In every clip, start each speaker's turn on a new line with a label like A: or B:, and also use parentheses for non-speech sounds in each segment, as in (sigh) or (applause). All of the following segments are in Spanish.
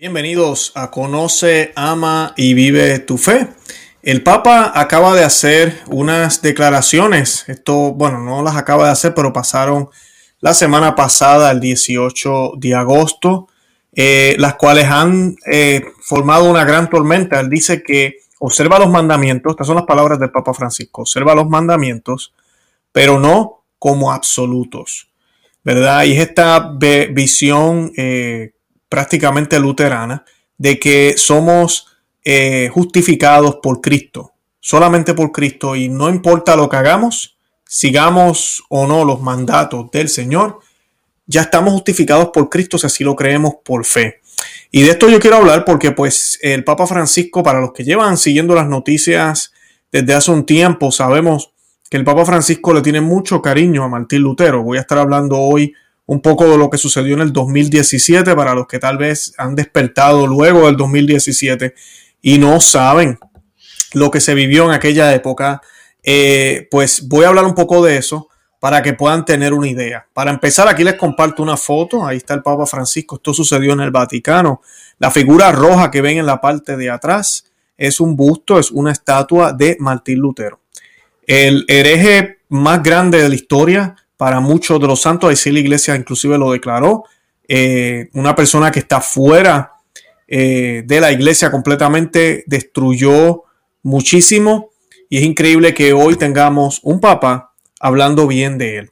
A: Bienvenidos a Conoce, Ama y Vive tu Fe. El Papa acaba de hacer unas declaraciones. Esto, bueno, no las acaba de hacer, pero pasaron la semana pasada, el 18 de agosto, eh, las cuales han eh, formado una gran tormenta. Él dice que observa los mandamientos, estas son las palabras del Papa Francisco, observa los mandamientos, pero no como absolutos, ¿verdad? Y es esta visión eh, prácticamente luterana, de que somos eh, justificados por Cristo, solamente por Cristo, y no importa lo que hagamos, sigamos o no los mandatos del Señor, ya estamos justificados por Cristo si así lo creemos por fe. Y de esto yo quiero hablar porque pues el Papa Francisco, para los que llevan siguiendo las noticias desde hace un tiempo, sabemos que el Papa Francisco le tiene mucho cariño a Martín Lutero. Voy a estar hablando hoy un poco de lo que sucedió en el 2017 para los que tal vez han despertado luego del 2017 y no saben lo que se vivió en aquella época, eh, pues voy a hablar un poco de eso para que puedan tener una idea. Para empezar, aquí les comparto una foto, ahí está el Papa Francisco, esto sucedió en el Vaticano. La figura roja que ven en la parte de atrás es un busto, es una estatua de Martín Lutero. El hereje más grande de la historia para muchos de los santos. sí la iglesia inclusive lo declaró. Eh, una persona que está fuera eh, de la iglesia completamente destruyó muchísimo. Y es increíble que hoy tengamos un papa hablando bien de él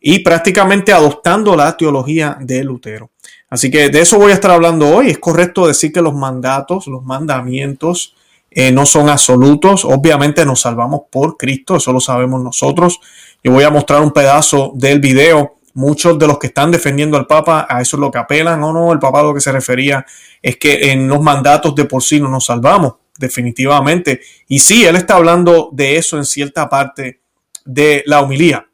A: y prácticamente adoptando la teología de Lutero. Así que de eso voy a estar hablando hoy. Es correcto decir que los mandatos, los mandamientos eh, no son absolutos. Obviamente nos salvamos por Cristo, eso lo sabemos nosotros. Yo voy a mostrar un pedazo del video. Muchos de los que están defendiendo al Papa, a eso es lo que apelan o no, el Papa lo que se refería es que en los mandatos de por sí no nos salvamos, definitivamente. Y sí, él está hablando de eso en cierta parte de la humilía.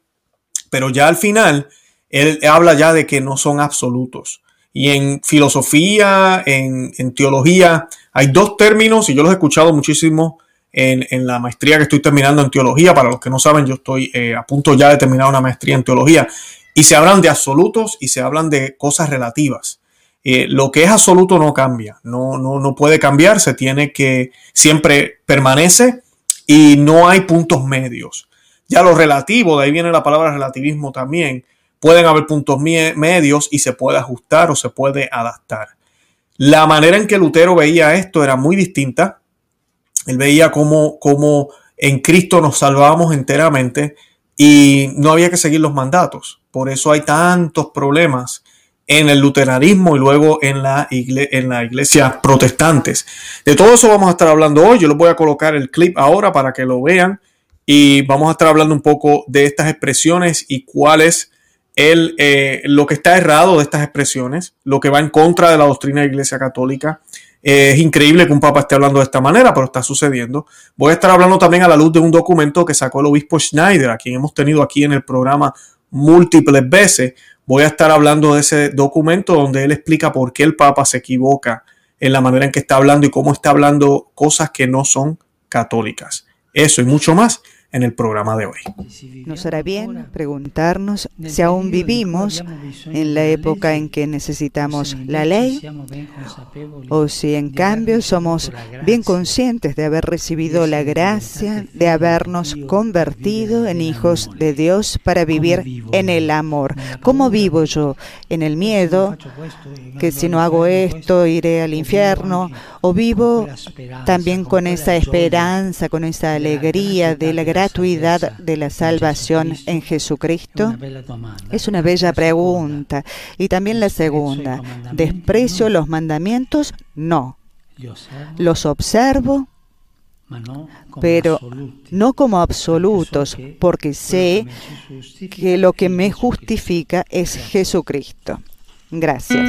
A: pero ya al final, él habla ya de que no son absolutos. Y en filosofía, en, en teología, hay dos términos, y yo los he escuchado muchísimo en, la maestría que estoy terminando en teología. Para los que no saben, yo estoy eh, a punto ya de terminar una maestría en teología. Y se hablan de absolutos y se hablan de cosas relativas. Eh, lo que es absoluto no cambia, no, no, no puede cambiar, se tiene que, siempre permanece y no hay puntos medios. Ya lo relativo, de ahí viene la palabra relativismo también, pueden haber puntos medios y se puede ajustar o se puede adaptar. La manera en que Lutero veía esto era muy distinta él veía cómo, cómo en Cristo nos salvábamos enteramente y no había que seguir los mandatos. Por eso hay tantos problemas en el luteranismo y luego en la, en la iglesia protestantes. De todo eso vamos a estar hablando hoy. Yo les voy a colocar el clip ahora para que lo vean y vamos a estar hablando un poco de estas expresiones y cuál es el, eh, lo que está errado de estas expresiones, lo que va en contra de la doctrina de la Iglesia Católica es increíble que un papa esté hablando de esta manera, pero está sucediendo. Voy a estar hablando también a la luz de un documento que sacó el obispo Schneider, a quien hemos tenido aquí en el programa múltiples veces. Voy a estar hablando de ese documento donde él explica por qué el papa se equivoca en la manera en que está hablando y cómo está hablando cosas que no son católicas. Eso y mucho más en el programa de hoy.
B: Nos hará bien preguntarnos si aún vivimos en la época en que necesitamos la ley o si en cambio somos bien conscientes de haber recibido la gracia de habernos convertido en hijos de Dios para vivir en el amor. ¿Cómo vivo yo? ¿En el miedo? ¿Que si no hago esto iré al infierno? ¿O vivo también con esa esperanza, con esa alegría de la gracia? gratuidad de la salvación en Jesucristo? Es una bella pregunta. Y también la segunda, ¿desprecio los mandamientos? No. Los observo, pero no como absolutos, porque sé que lo que me justifica es Jesucristo. Gracias.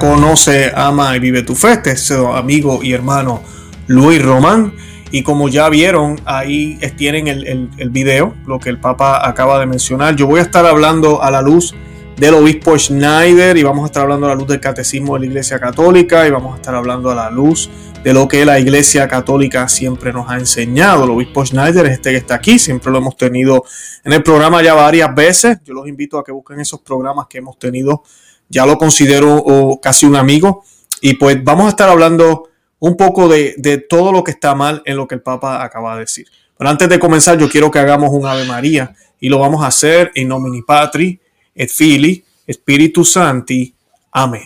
A: Conoce, Ama y Vive tu Fe. Este es su amigo y hermano Luis Román. Y como ya vieron, ahí tienen el, el, el, video, lo que el Papa acaba de mencionar. Yo voy a estar hablando a la luz del obispo Schneider y vamos a estar hablando a la luz del catecismo de la Iglesia Católica y vamos a estar hablando a la luz de lo que la Iglesia Católica siempre nos ha enseñado. El obispo Schneider es este que está aquí, siempre lo hemos tenido en el programa ya varias veces. Yo los invito a que busquen esos programas que hemos tenido ya lo considero casi un amigo. Y pues vamos a estar hablando un poco de, todo lo que está mal en lo que el Papa acaba de decir. Pero antes de comenzar, yo quiero que hagamos un Ave María y lo vamos a hacer en nomini patri, et fili, Espíritu Santi. Amén.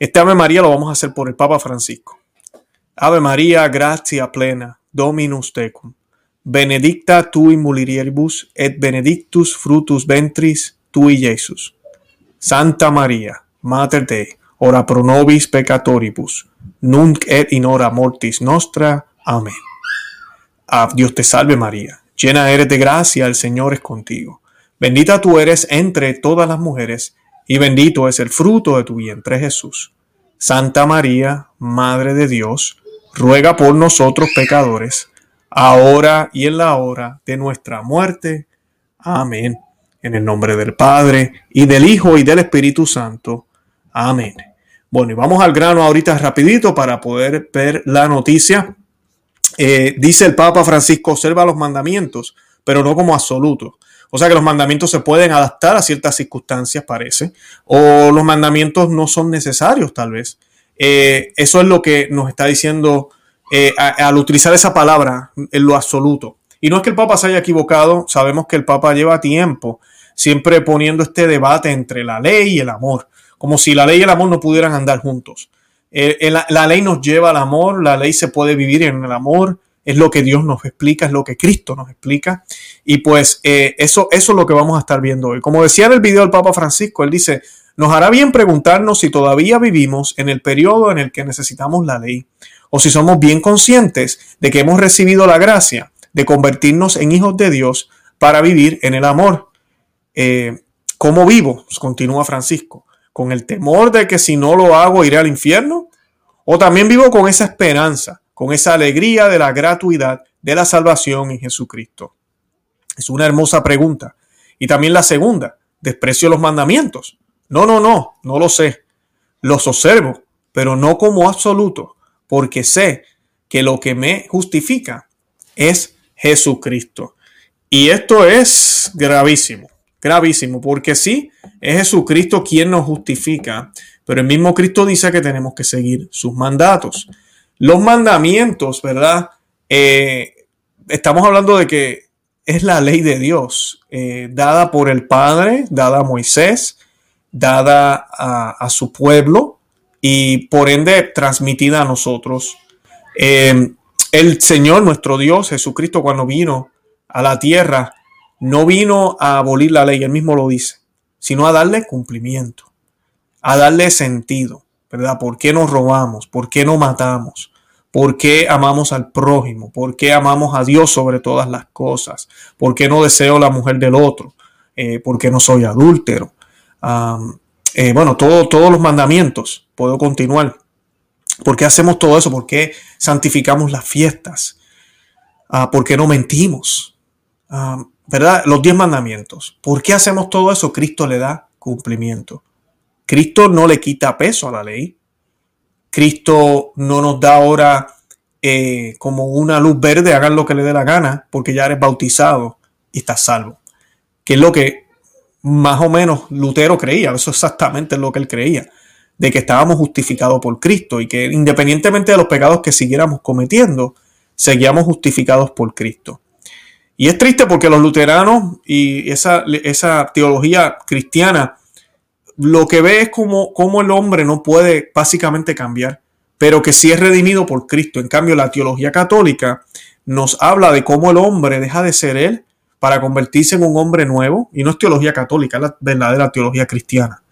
A: Este Ave María lo vamos a hacer por el Papa Francisco. Ave María, gracia plena, Dominus tecum. Benedicta tui mulieribus et benedictus frutus ventris tui Jesus. Santa María, Mater Dei, ora pro nobis peccatoribus, nunc et in hora mortis nostra. Amén. Ah, Dios te salve María, llena eres de gracia, el Señor es contigo. Bendita tú eres entre todas las mujeres, y bendito es el fruto de tu vientre Jesús. Santa María, Madre de Dios, ruega por nosotros pecadores, ahora y en la hora de nuestra muerte. Amén. En el nombre del Padre, y del Hijo, y del Espíritu Santo. Amén. Bueno, y vamos al grano ahorita rapidito para poder ver la noticia. Eh, dice el Papa Francisco, observa los mandamientos, pero no como absolutos. O sea que los mandamientos se pueden adaptar a ciertas circunstancias, parece, o los mandamientos no son necesarios, tal vez. Eh, eso es lo que nos está diciendo eh, al utilizar esa palabra en lo absoluto. Y no es que el Papa se haya equivocado, sabemos que el Papa lleva tiempo siempre poniendo este debate entre la ley y el amor, como si la ley y el amor no pudieran andar juntos. Eh, eh, la, ley nos lleva al amor, la ley se puede vivir en el amor, es lo que Dios nos explica, es lo que Cristo nos explica. Y pues eh, eso, eso es lo que vamos a estar viendo hoy. Como decía en el video del Papa Francisco, él dice, nos hará bien preguntarnos si todavía vivimos en el periodo en el que necesitamos la ley, o si somos bien conscientes de que hemos recibido la gracia de convertirnos en hijos de Dios para vivir en el amor. Eh, ¿Cómo vivo? Pues, continúa Francisco. ¿Con el temor de que si no lo hago iré al infierno? ¿O también vivo con esa esperanza, con esa alegría de la gratuidad de la salvación en Jesucristo? Es una hermosa pregunta. Y también la segunda, desprecio los mandamientos. No, no, no, no lo sé. Los observo, pero no como absoluto, porque sé que lo que me justifica es Jesucristo. Y esto es gravísimo. Gravísimo, porque sí, es Jesucristo quien nos justifica, pero el mismo Cristo dice que tenemos que seguir sus mandatos. Los mandamientos, ¿verdad? Eh, estamos hablando de que es la ley de Dios, eh, dada por el Padre, dada a Moisés, dada a, su pueblo y por ende transmitida a nosotros. Eh, el Señor, nuestro Dios, Jesucristo, cuando vino a la tierra, no vino a abolir la ley, él mismo lo dice, sino a darle cumplimiento, a darle sentido, ¿verdad? ¿Por qué nos robamos? ¿Por qué no matamos? ¿Por qué amamos al prójimo? ¿Por qué amamos a Dios sobre todas las cosas? ¿Por qué no deseo la mujer del otro? Eh, ¿Por qué no soy adúltero? Eh, bueno, todos los mandamientos, puedo continuar. ¿Por qué hacemos todo eso? ¿Por qué santificamos las fiestas? Ah, ¿Por qué no mentimos? ¿verdad? Los diez mandamientos. ¿Por qué hacemos todo eso? Cristo le da cumplimiento. Cristo no le quita peso a la ley. Cristo no nos da ahora eh, como una luz verde, hagan lo que le dé la gana, porque ya eres bautizado y estás salvo. Que es lo que más o menos Lutero creía, eso exactamente es lo que él creía, de que estábamos justificados por Cristo y que independientemente de los pecados que siguiéramos cometiendo, seguíamos justificados por Cristo. Y es triste porque los luteranos y esa, esa teología cristiana lo que ve es como, como el hombre no puede básicamente cambiar, pero que sí es redimido por Cristo. En cambio, la teología católica nos habla de cómo el hombre deja de ser él para convertirse en un hombre nuevo, y no es teología católica, es la verdadera teología cristiana.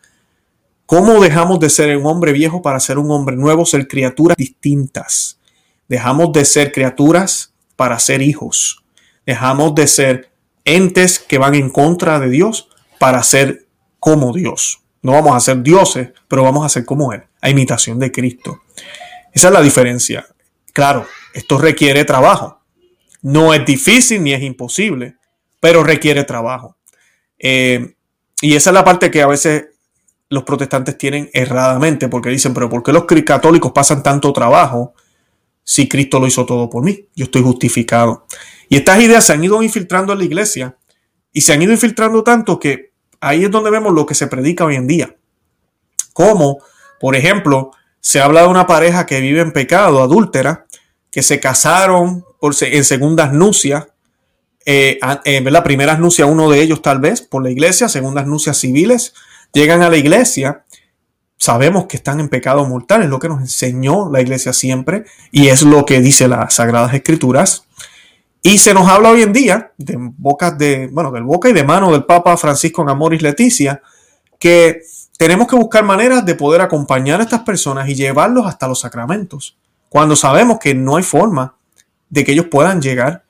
A: ¿Cómo dejamos de ser un hombre viejo para ser un hombre nuevo, ser criaturas distintas? Dejamos de ser criaturas para ser hijos. Dejamos de ser entes que van en contra de Dios para ser como Dios. No vamos a ser dioses, pero vamos a ser como Él, a imitación de Cristo. Esa es la diferencia. Claro, esto requiere trabajo. No es difícil ni es imposible, pero requiere trabajo. Eh, y esa es la parte que a veces los protestantes tienen erradamente, porque dicen, pero ¿por qué los católicos pasan tanto trabajo si Cristo lo hizo todo por mí. Yo estoy justificado. Y estas ideas se han ido infiltrando en la iglesia y se han ido infiltrando tanto que ahí es donde vemos lo que se predica hoy en día. Como, por ejemplo, se habla de una pareja que vive en pecado, adúltera, que se casaron en segundas nucias, en eh, la eh, primera nucia uno de ellos tal vez por la iglesia, segundas nucias civiles, llegan a la iglesia sabemos que están en pecado mortal, es lo que nos enseñó la iglesia siempre y es lo que dice las Sagradas Escrituras. Y se nos habla hoy en día, de bocas de, bueno, del boca y de mano del Papa Francisco en Amoris Leticia, que tenemos que buscar maneras de poder acompañar a estas personas y llevarlos hasta los sacramentos, cuando sabemos que no hay forma de que ellos puedan llegar.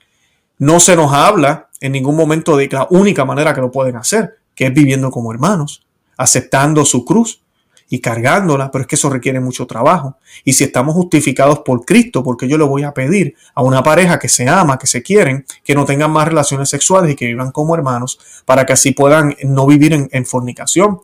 A: No se nos habla en ningún momento de la única manera que lo pueden hacer, que es viviendo como hermanos, aceptando su cruz, y cargándola, pero es que eso requiere mucho trabajo. Y si estamos justificados por Cristo, porque yo le voy a pedir a una pareja que se ama, que se quieren, que no tengan más relaciones sexuales y que vivan como hermanos, para que así puedan no vivir en, fornicación.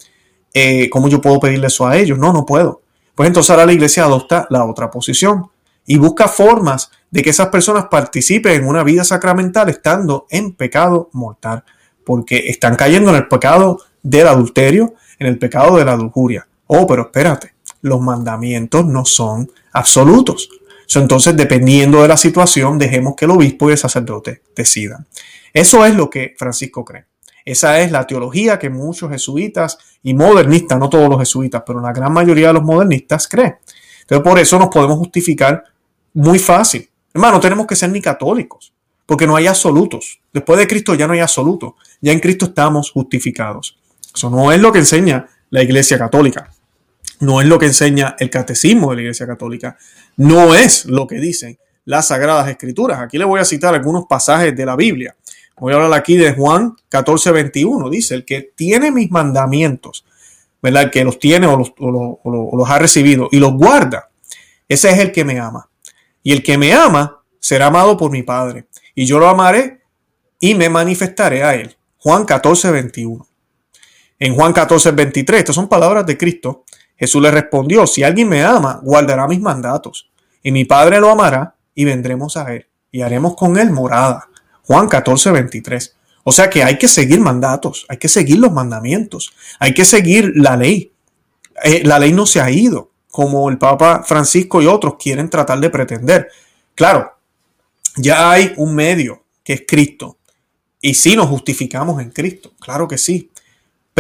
A: Eh, ¿Cómo yo puedo pedirle eso a ellos? No, no puedo. Pues entonces ahora la iglesia adopta la otra posición y busca formas de que esas personas participen en una vida sacramental estando en pecado mortal, porque están cayendo en el pecado del adulterio, en el pecado de la lujuria. Oh, pero espérate, los mandamientos no son absolutos. Entonces, dependiendo de la situación, dejemos que el obispo y el sacerdote decidan. Eso es lo que Francisco cree. Esa es la teología que muchos jesuitas y modernistas, no todos los jesuitas, pero la gran mayoría de los modernistas creen. Entonces, por eso nos podemos justificar muy fácil. Hermano, no tenemos que ser ni católicos, porque no hay absolutos. Después de Cristo ya no hay absolutos. Ya en Cristo estamos justificados. Eso no es lo que enseña la Iglesia Católica. No es lo que enseña el catecismo de la Iglesia Católica. No es lo que dicen las Sagradas Escrituras. Aquí le voy a citar algunos pasajes de la Biblia. Voy a hablar aquí de Juan 14, 21. Dice, el que tiene mis mandamientos, ¿verdad? El que los tiene o los, ha recibido y los guarda, ese es el que me ama. Y el que me ama será amado por mi Padre. Y yo lo amaré y me manifestaré a él. Juan 14, 21. En Juan 14, 23, estas son palabras de Cristo Jesús le respondió, si alguien me ama, guardará mis mandatos, y mi Padre lo amará, y vendremos a él, y haremos con él morada. Juan 14, 23. O sea que hay que seguir mandatos, hay que seguir los mandamientos, hay que seguir la ley. Eh, la ley no se ha ido, como el Papa Francisco y otros quieren tratar de pretender. Claro, ya hay un medio que es Cristo. Y si nos justificamos en Cristo, claro que sí,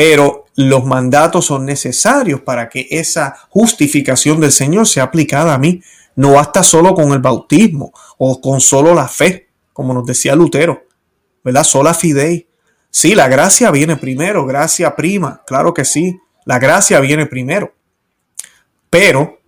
A: pero los mandatos son necesarios para que esa justificación del Señor sea aplicada a mí. No basta solo con el bautismo o con solo la fe, como nos decía Lutero, ¿verdad? Sola fidei. Sí, la gracia viene primero, gracia prima, claro que sí, la gracia viene primero. Pero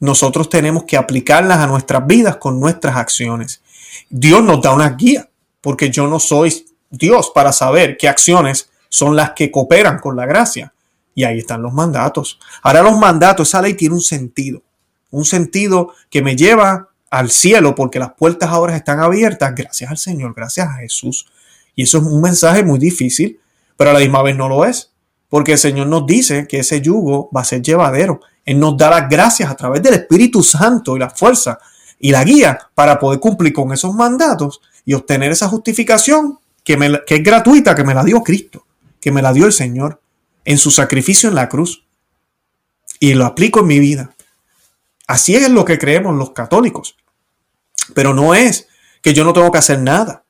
A: nosotros tenemos que aplicarlas a nuestras vidas con nuestras acciones. Dios nos da una guía, porque yo no soy Dios para saber qué acciones son las que cooperan con la gracia. Y ahí están los mandatos. Ahora los mandatos, esa ley tiene un sentido, un sentido que me lleva al cielo porque las puertas ahora están abiertas gracias al Señor, gracias a Jesús. Y eso es un mensaje muy difícil, pero a la misma vez no lo es, porque el Señor nos dice que ese yugo va a ser llevadero. Él nos da las gracias a través del Espíritu Santo y la fuerza y la guía para poder cumplir con esos mandatos y obtener esa justificación que, me, que es gratuita, que me la dio Cristo que me la dio el Señor en su sacrificio en la cruz y lo aplico en mi vida. Así es lo que creemos los católicos. Pero no es que yo no tengo que hacer nada.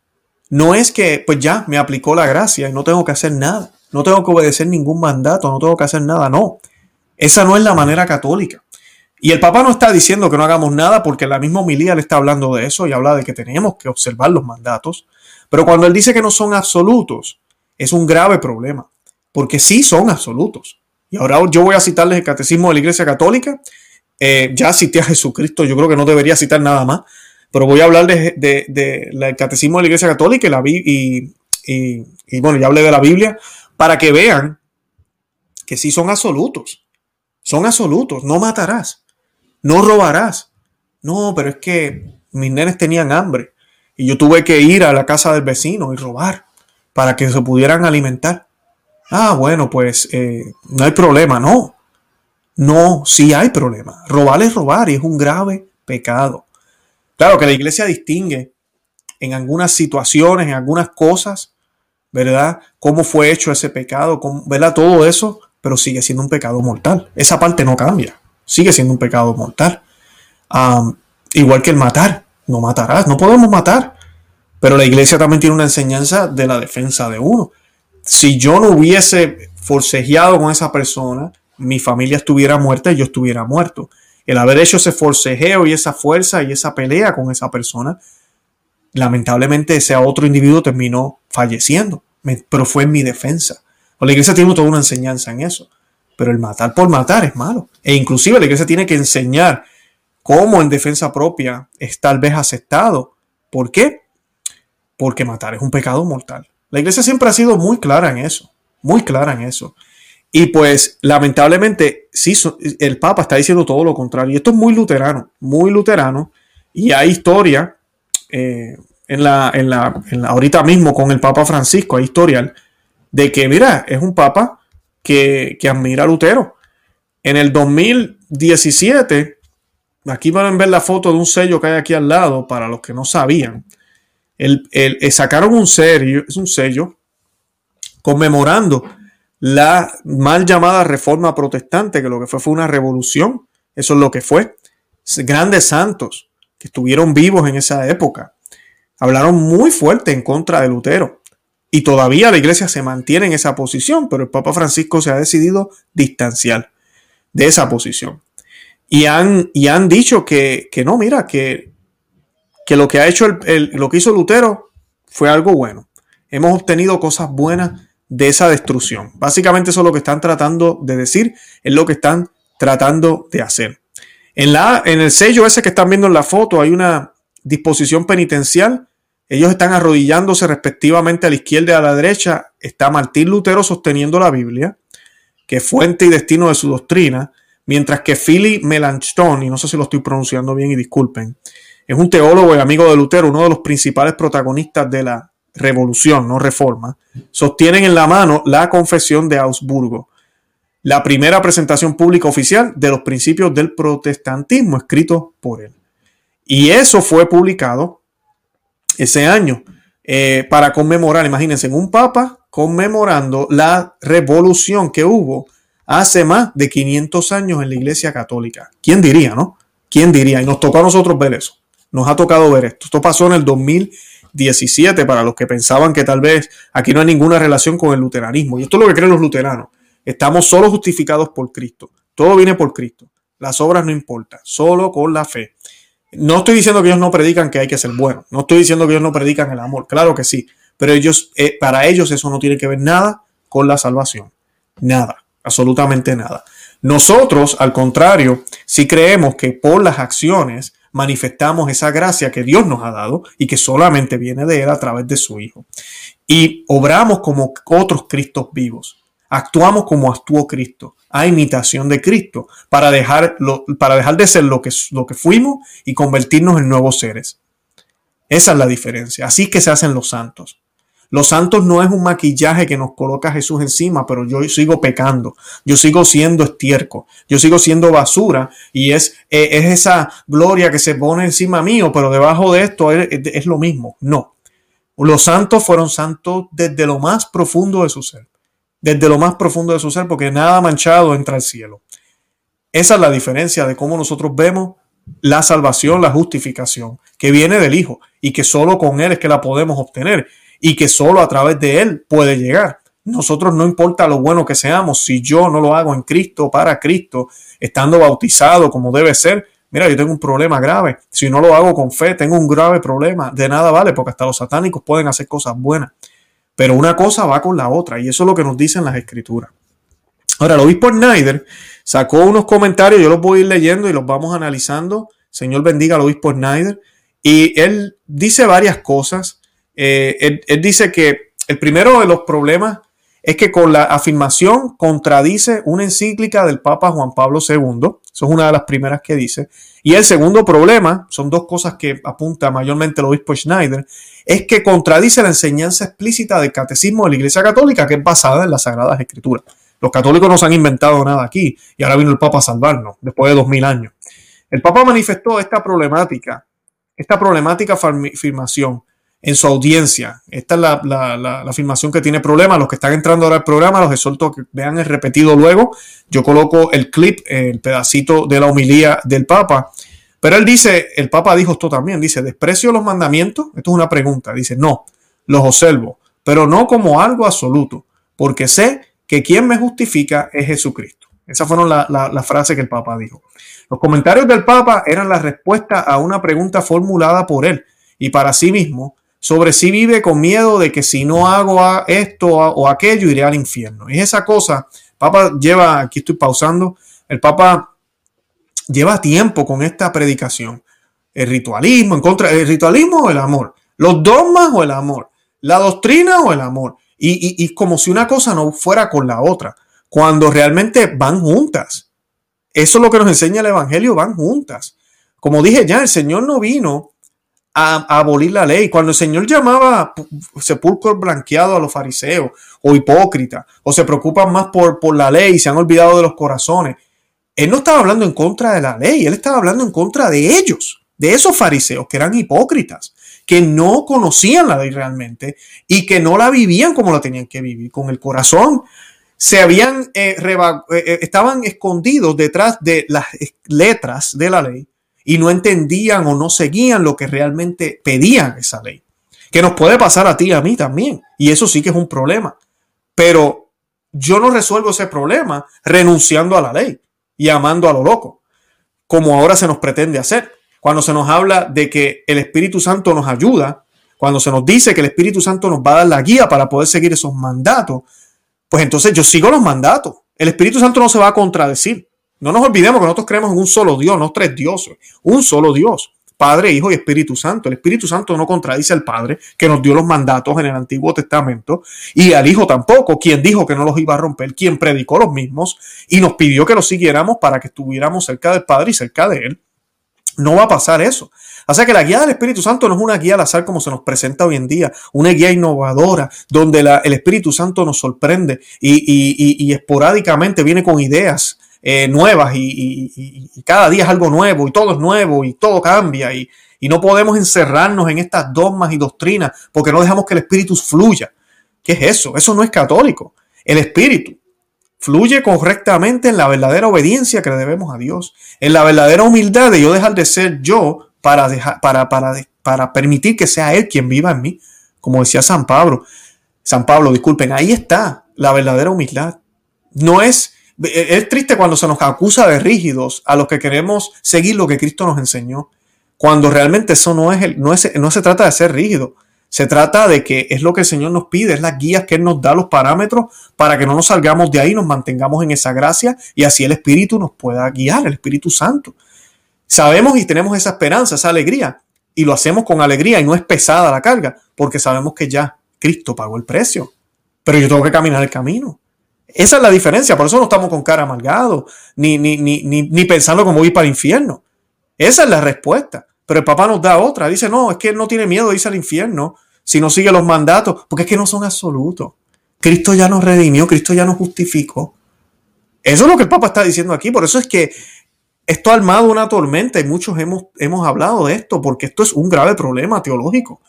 A: No es que, pues ya, me aplicó la gracia y no tengo que hacer nada. No tengo que obedecer ningún mandato, no tengo que hacer nada. No, esa no es la manera católica. Y el Papa no está diciendo que no hagamos nada porque la misma homilía le está hablando de eso y habla de que tenemos que observar los mandatos. Pero cuando él dice que no son absolutos, es un grave problema, porque sí son absolutos. Y ahora yo voy a citarles el Catecismo de la Iglesia Católica. Eh, ya cité a Jesucristo, yo creo que no debería citar nada más, pero voy a hablar del de, de, Catecismo de la Iglesia Católica y, la, y, y, y bueno, ya hablé de la Biblia, para que vean que sí son absolutos. Son absolutos. No matarás. No robarás. No, pero es que mis nenes tenían hambre y yo tuve que ir a la casa del vecino y robar para que se pudieran alimentar. Ah, bueno, pues eh, no hay problema, no. No, sí hay problema. Robar es robar y es un grave pecado. Claro que la iglesia distingue en algunas situaciones, en algunas cosas, ¿verdad? Cómo fue hecho ese pecado, ¿verdad? Todo eso, pero sigue siendo un pecado mortal. Esa parte no cambia. Sigue siendo un pecado mortal. igual que el matar. No matarás. No podemos matar. Pero la iglesia también tiene una enseñanza de la defensa de uno. Si yo no hubiese forcejeado con esa persona, mi familia estuviera muerta y yo estuviera muerto. El haber hecho ese forcejeo y esa fuerza y esa pelea con esa persona, lamentablemente ese otro individuo terminó falleciendo, pero fue en mi defensa. Pues la iglesia tiene toda una enseñanza en eso, pero el matar por matar es malo. E inclusive la iglesia tiene que enseñar cómo en defensa propia es tal vez aceptado. ¿Por qué? porque matar es un pecado mortal. La iglesia siempre ha sido muy clara en eso, muy clara en eso. Y pues lamentablemente, sí, el Papa está diciendo todo lo contrario. Y esto es muy luterano, muy luterano. Y hay historia, eh, en, la, en, la, ahorita mismo con el Papa Francisco, hay historial, de que, mira, es un Papa que, que admira a Lutero. En el 2017, aquí van a ver la foto de un sello que hay aquí al lado, para los que no sabían. Eh, sacaron un sello, es un sello conmemorando la mal llamada reforma protestante, que lo que fue fue una revolución, eso es lo que fue. Grandes santos que estuvieron vivos en esa época hablaron muy fuerte en contra de Lutero. Y todavía la iglesia se mantiene en esa posición, pero el Papa Francisco se ha decidido distanciar de esa posición. Y han, y han dicho que, que no, mira, que que lo que ha hecho lo que hizo Lutero fue algo bueno. Hemos obtenido cosas buenas de esa destrucción. Básicamente eso es lo que están tratando de decir, es lo que están tratando de hacer. En, la, en el sello ese que están viendo en la foto hay una disposición penitencial. Ellos están arrodillándose respectivamente a la izquierda y a la derecha. Está Martín Lutero sosteniendo la Biblia, que es fuente y destino de su doctrina, mientras que Philly Melanchthon, y no sé si lo estoy pronunciando bien y disculpen, es un teólogo y amigo de Lutero, uno de los principales protagonistas de la revolución, no reforma. Sostienen en la mano la confesión de Augsburgo, la primera presentación pública oficial de los principios del protestantismo escrito por él. Y eso fue publicado ese año eh, para conmemorar, imagínense, un papa conmemorando la revolución que hubo hace más de 500 años en la Iglesia Católica. ¿Quién diría, no? ¿Quién diría? Y nos tocó a nosotros ver eso nos ha tocado ver esto. Esto pasó en el 2017 para los que pensaban que tal vez aquí no hay ninguna relación con el luteranismo. Y esto es lo que creen los luteranos. Estamos solo justificados por Cristo. Todo viene por Cristo. Las obras no importan, solo con la fe. No estoy diciendo que ellos no predican que hay que ser bueno. No estoy diciendo que ellos no predican el amor. Claro que sí. Pero ellos, eh, para ellos eso no tiene que ver nada con la salvación. Nada. Absolutamente nada. Nosotros, al contrario, si creemos que por las acciones manifestamos esa gracia que Dios nos ha dado y que solamente viene de Él a través de su Hijo. Y obramos como otros Cristos vivos. Actuamos como actuó Cristo, a imitación de Cristo, para dejar, para dejar de ser lo que, lo que fuimos y convertirnos en nuevos seres. Esa es la diferencia. Así que se hacen los santos. Los santos no es un maquillaje que nos coloca Jesús encima, pero yo sigo pecando, yo sigo siendo estiércol, yo sigo siendo basura y es, eh, es esa gloria que se pone encima mío, pero debajo de esto es lo mismo. No. Los santos fueron santos desde lo más profundo de su ser, desde lo más profundo de su ser, porque nada manchado entra al cielo. Esa es la diferencia de cómo nosotros vemos la salvación, la justificación, que viene del Hijo y que solo con Él es que la podemos obtener y que solo a través de Él puede llegar. Nosotros no importa lo bueno que seamos, si yo no lo hago en Cristo, para Cristo, estando bautizado como debe ser, mira, yo tengo un problema grave. Si no lo hago con fe, tengo un grave problema. De nada vale, porque hasta los satánicos pueden hacer cosas buenas. Pero una cosa va con la otra, y eso es lo que nos dicen las escrituras. Ahora, el obispo Snyder sacó unos comentarios, yo los voy a ir leyendo y los vamos analizando. Señor bendiga al obispo Snyder. Y él dice varias cosas eh, él, dice que el primero de los problemas es que con la afirmación contradice una encíclica del Papa Juan Pablo II. Eso es una de las primeras que dice. Y el segundo problema, son dos cosas que apunta mayormente el obispo Schneider, es que contradice la enseñanza explícita del catecismo de la Iglesia Católica, que es basada en las Sagradas Escrituras. Los católicos no se han inventado nada aquí y ahora vino el Papa a salvarnos, después de dos mil años. El Papa manifestó esta problemática, esta problemática afirmación en su audiencia. Esta es la, afirmación que tiene problema. Los que están entrando ahora al programa, los exhorto que vean es repetido luego. Yo coloco el clip, el pedacito de la homilía del Papa. Pero él dice, el Papa dijo esto también, dice, desprecio los mandamientos. Esto es una pregunta. Dice, no, los observo, pero no como algo absoluto, porque sé que quien me justifica es Jesucristo. Esas fueron las la, frase frases que el Papa dijo. Los comentarios del Papa eran la respuesta a una pregunta formulada por él y para sí mismo sobre sí vive con miedo de que si no hago esto o aquello iré al infierno. Es esa cosa, Papa lleva, aquí estoy pausando, el Papa lleva tiempo con esta predicación. El ritualismo, en contra, el ritualismo o el amor, los dogmas o el amor, la doctrina o el amor. Y, y como si una cosa no fuera con la otra, cuando realmente van juntas. Eso es lo que nos enseña el Evangelio, van juntas. Como dije ya, el Señor no vino a, abolir la ley. Cuando el Señor llamaba sepulcro blanqueado a los fariseos o hipócritas o se preocupan más por, por la ley y se han olvidado de los corazones, Él no estaba hablando en contra de la ley, Él estaba hablando en contra de ellos, de esos fariseos que eran hipócritas, que no conocían la ley realmente y que no la vivían como la tenían que vivir, con el corazón se habían eh, eh, eh, estaban escondidos detrás de las letras de la ley y no entendían o no seguían lo que realmente pedían esa ley. Que nos puede pasar a ti y a mí también. Y eso sí que es un problema. Pero yo no resuelvo ese problema renunciando a la ley y amando a lo loco, como ahora se nos pretende hacer. Cuando se nos habla de que el Espíritu Santo nos ayuda, cuando se nos dice que el Espíritu Santo nos va a dar la guía para poder seguir esos mandatos, pues entonces yo sigo los mandatos. El Espíritu Santo no se va a contradecir. No nos olvidemos que nosotros creemos en un solo Dios, no tres dioses, un solo Dios. Padre, Hijo y Espíritu Santo. El Espíritu Santo no contradice al Padre, que nos dio los mandatos en el Antiguo Testamento, y al Hijo tampoco, quien dijo que no los iba a romper, quien predicó los mismos y nos pidió que los siguiéramos para que estuviéramos cerca del Padre y cerca de Él. No va a pasar eso. O sea que la guía del Espíritu Santo no es una guía al azar como se nos presenta hoy en día, una guía innovadora donde la, el Espíritu Santo nos sorprende y, y esporádicamente viene con ideas eh, nuevas y, cada día es algo nuevo y todo es nuevo y todo cambia y, no podemos encerrarnos en estas dogmas y doctrinas porque no dejamos que el espíritu fluya. ¿Qué es eso? Eso no es católico. El espíritu fluye correctamente en la verdadera obediencia que le debemos a Dios, en la verdadera humildad de yo dejar de ser yo para, dejar, para, para, para permitir que sea Él quien viva en mí, como decía San Pablo. San Pablo, disculpen, ahí está la verdadera humildad. No es e, es triste cuando se nos acusa de rígidos a los que queremos seguir lo que Cristo nos enseñó, cuando realmente eso no es, no es, no se trata de ser rígido. Se trata de que es lo que el Señor nos pide, es las guías que Él nos da, los parámetros para que no nos salgamos de ahí, nos mantengamos en esa gracia y así el Espíritu nos pueda guiar, el Espíritu Santo. Sabemos y tenemos esa esperanza, esa alegría y lo hacemos con alegría y no es pesada la carga porque sabemos que ya Cristo pagó el precio, pero yo tengo que caminar el camino. Esa es la diferencia, por eso no estamos con cara amargado, ni, ni, ni, ni, pensando como ir para el infierno. Esa es la respuesta. Pero el papa nos da otra, dice, no, es que no tiene miedo de irse al infierno si no sigue los mandatos, porque es que no son absolutos. Cristo ya nos redimió, Cristo ya nos justificó. Eso es lo que el Papa está diciendo aquí, por eso es que esto ha armado una tormenta y muchos hemos, hemos hablado de esto, porque esto es un grave problema teológico.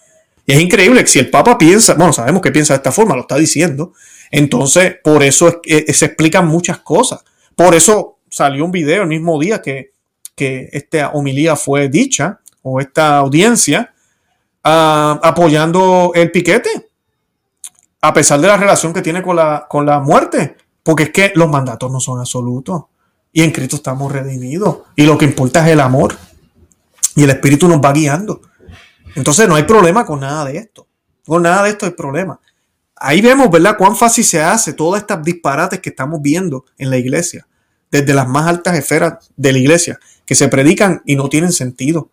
A: Y es increíble que si el Papa piensa, bueno, sabemos que piensa de esta forma, lo está diciendo, entonces, por eso es, eh, se explican muchas cosas. Por eso salió un video el mismo día que, que esta homilía fue dicha, o esta audiencia, ah, apoyando el piquete, a pesar de la relación que tiene con la, con la muerte, porque es que los mandatos no son absolutos. Y en Cristo estamos redimidos. Y lo que importa es el amor. Y el Espíritu nos va guiando. Entonces no hay problema con nada de esto. Con nada de esto hay problema ahí vemos, ¿verdad?, cuán fácil se hace todas estas disparates que estamos viendo en la iglesia, desde las más altas esferas de la iglesia, que se predican y no tienen sentido.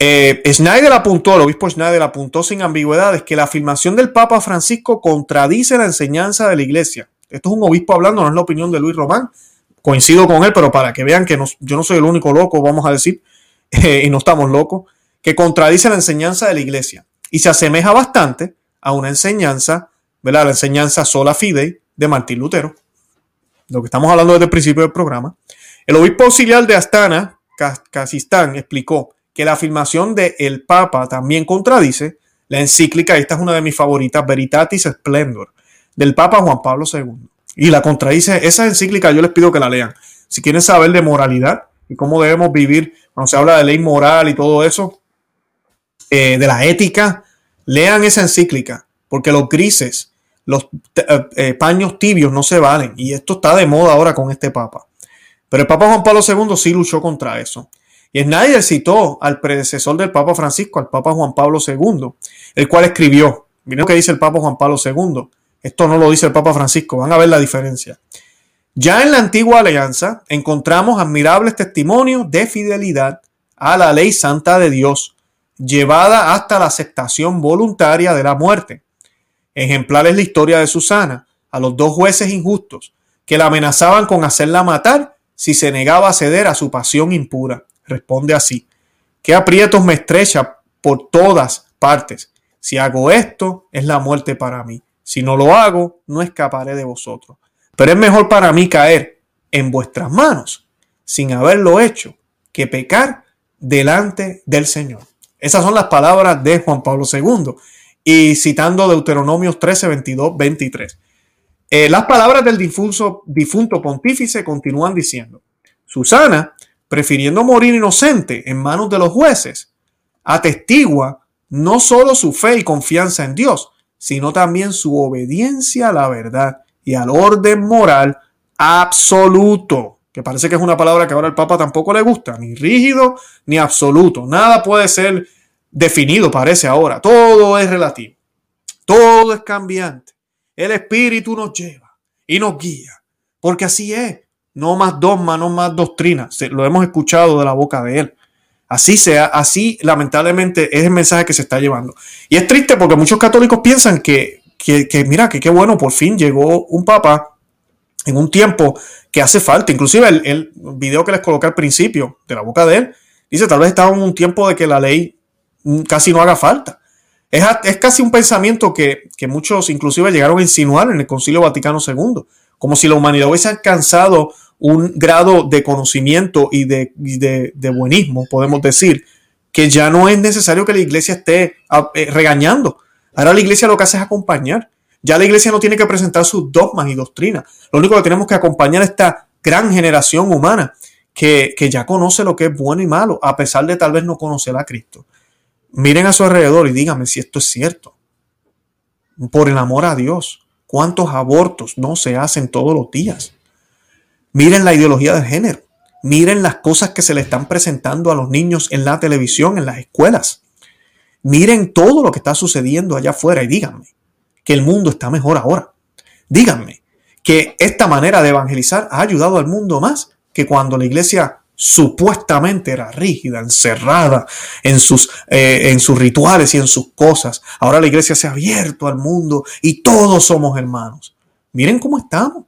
A: Eh, Schneider apuntó, el obispo Schneider apuntó sin ambigüedades que la afirmación del Papa Francisco contradice la enseñanza de la iglesia. Esto es un obispo hablando, no es la opinión de Luis Román. Coincido con él, pero para que vean que yo no soy el único loco, vamos a decir, (laughs) eh, y no estamos locos, que contradice la enseñanza de la iglesia. Y se asemeja bastante a una enseñanza, ¿verdad? La enseñanza sola fidei de Martín Lutero, lo que estamos hablando desde el principio del programa. El obispo auxiliar de Astana, Casistán explicó que la afirmación del el Papa también contradice la encíclica, esta es una de mis favoritas, Veritatis Splendor, del Papa Juan Pablo II. Y la contradice, esa encíclica yo les pido que la lean. Si quieren saber de moralidad y cómo debemos vivir, cuando se habla de ley moral y todo eso, eh, de la ética, Lean esa encíclica, porque los grises, los eh, eh, paños tibios no se valen. Y esto está de moda ahora con este Papa. Pero el Papa Juan Pablo II sí luchó contra eso. Y nadie citó al predecesor del Papa Francisco, al Papa Juan Pablo II, el cual escribió, miren lo que dice el Papa Juan Pablo II, esto no lo dice el Papa Francisco, van a ver la diferencia. Ya en la antigua alianza encontramos admirables testimonios de fidelidad a la ley santa de Dios, llevada hasta la aceptación voluntaria de la muerte. Ejemplar es la historia de Susana, a los dos jueces injustos, que la amenazaban con hacerla matar si se negaba a ceder a su pasión impura. Responde así, qué aprietos me estrecha por todas partes. Si hago esto, es la muerte para mí. Si no lo hago, no escaparé de vosotros. Pero es mejor para mí caer en vuestras manos sin haberlo hecho que pecar delante del Señor. Esas son las palabras de Juan Pablo II. Y citando Deuteronomios 13, 22, 23. las palabras del difunto pontífice continúan diciendo, Susana, prefiriendo morir inocente en manos de los jueces, atestigua no solo su fe y confianza en Dios, sino también su obediencia a la verdad y al orden moral absoluto que parece que es una palabra que ahora el Papa tampoco le gusta, ni rígido ni absoluto. Nada puede ser definido, parece ahora. Todo es relativo. Todo es cambiante. El Espíritu nos lleva y nos guía, porque así es. No más dogma, no más doctrina. Lo hemos escuchado de la boca de él. Así sea, así lamentablemente es el mensaje que se está llevando. Y es triste porque muchos católicos piensan que, que, que mira, que qué bueno, por fin llegó un papa en un tiempo que hace falta. Inclusive el, video que les coloqué al principio de la boca de él, dice, tal vez estaba en un tiempo de que la ley mm, casi no haga falta. Es, casi un pensamiento que, muchos inclusive llegaron a insinuar en el Concilio Vaticano II, como si la humanidad hubiese alcanzado un grado de conocimiento y de, de buenismo, podemos decir, que ya no es necesario que la iglesia esté ah, eh, regañando. Ahora la iglesia lo que hace es acompañar. Ya la iglesia no tiene que presentar sus dogmas y doctrinas. Lo único que tenemos que acompañar a esta gran generación humana que, que ya conoce lo que es bueno y malo, a pesar de tal vez no conocer a Cristo. Miren a su alrededor y díganme si esto es cierto. Por el amor a Dios, ¿cuántos abortos no se hacen todos los días? Miren la ideología del género. Miren las cosas que se le están presentando a los niños en la televisión, en las escuelas. Miren todo lo que está sucediendo allá afuera y díganme, que el mundo está mejor ahora. Díganme que esta manera de evangelizar ha ayudado al mundo más que cuando la iglesia supuestamente era rígida, encerrada eh, en sus, rituales y en sus cosas. Ahora la iglesia se ha abierto al mundo y todos somos hermanos. Miren cómo estamos.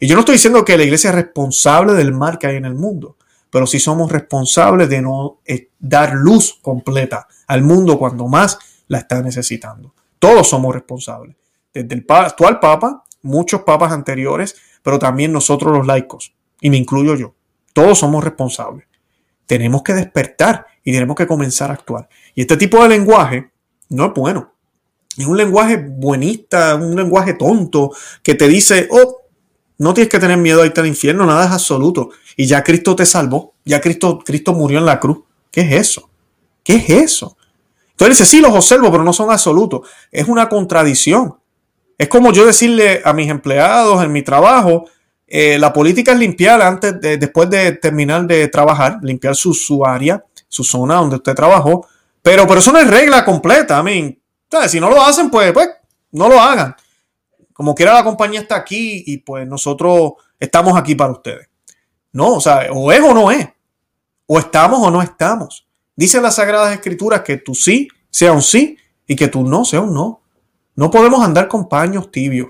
A: Y yo no estoy diciendo que la iglesia es responsable del mal que hay en el mundo, pero sí somos responsables de no eh, dar luz completa al mundo cuando más la está necesitando todos somos responsables, desde el actual Papa, muchos papas anteriores, pero también nosotros los laicos, y me incluyo yo, todos somos responsables. Tenemos que despertar y tenemos que comenzar a actuar. Y este tipo de lenguaje no es bueno. Es un lenguaje buenista, un lenguaje tonto que te dice, oh, no tienes que tener miedo a irte al infierno, nada es absoluto. Y ya Cristo te salvó, ya Cristo, Cristo murió en la cruz. ¿Qué es eso? ¿Qué es eso? Entonces dice, sí, los observo, pero no son absolutos. Es una contradicción. Es como yo decirle a mis empleados en mi trabajo, eh, la política es limpiar antes después de terminar de trabajar, limpiar su, su área, su zona donde usted trabajó. Pero, pero eso no es regla completa. A mí, Si no lo hacen, pues, pues no lo hagan. Como quiera, la compañía está aquí y pues nosotros estamos aquí para ustedes. No, o sea, o es o no es. O estamos o no estamos. Dice las Sagradas Escrituras que tu sí sea un sí y que tu no sea un no. No podemos andar con paños tibios.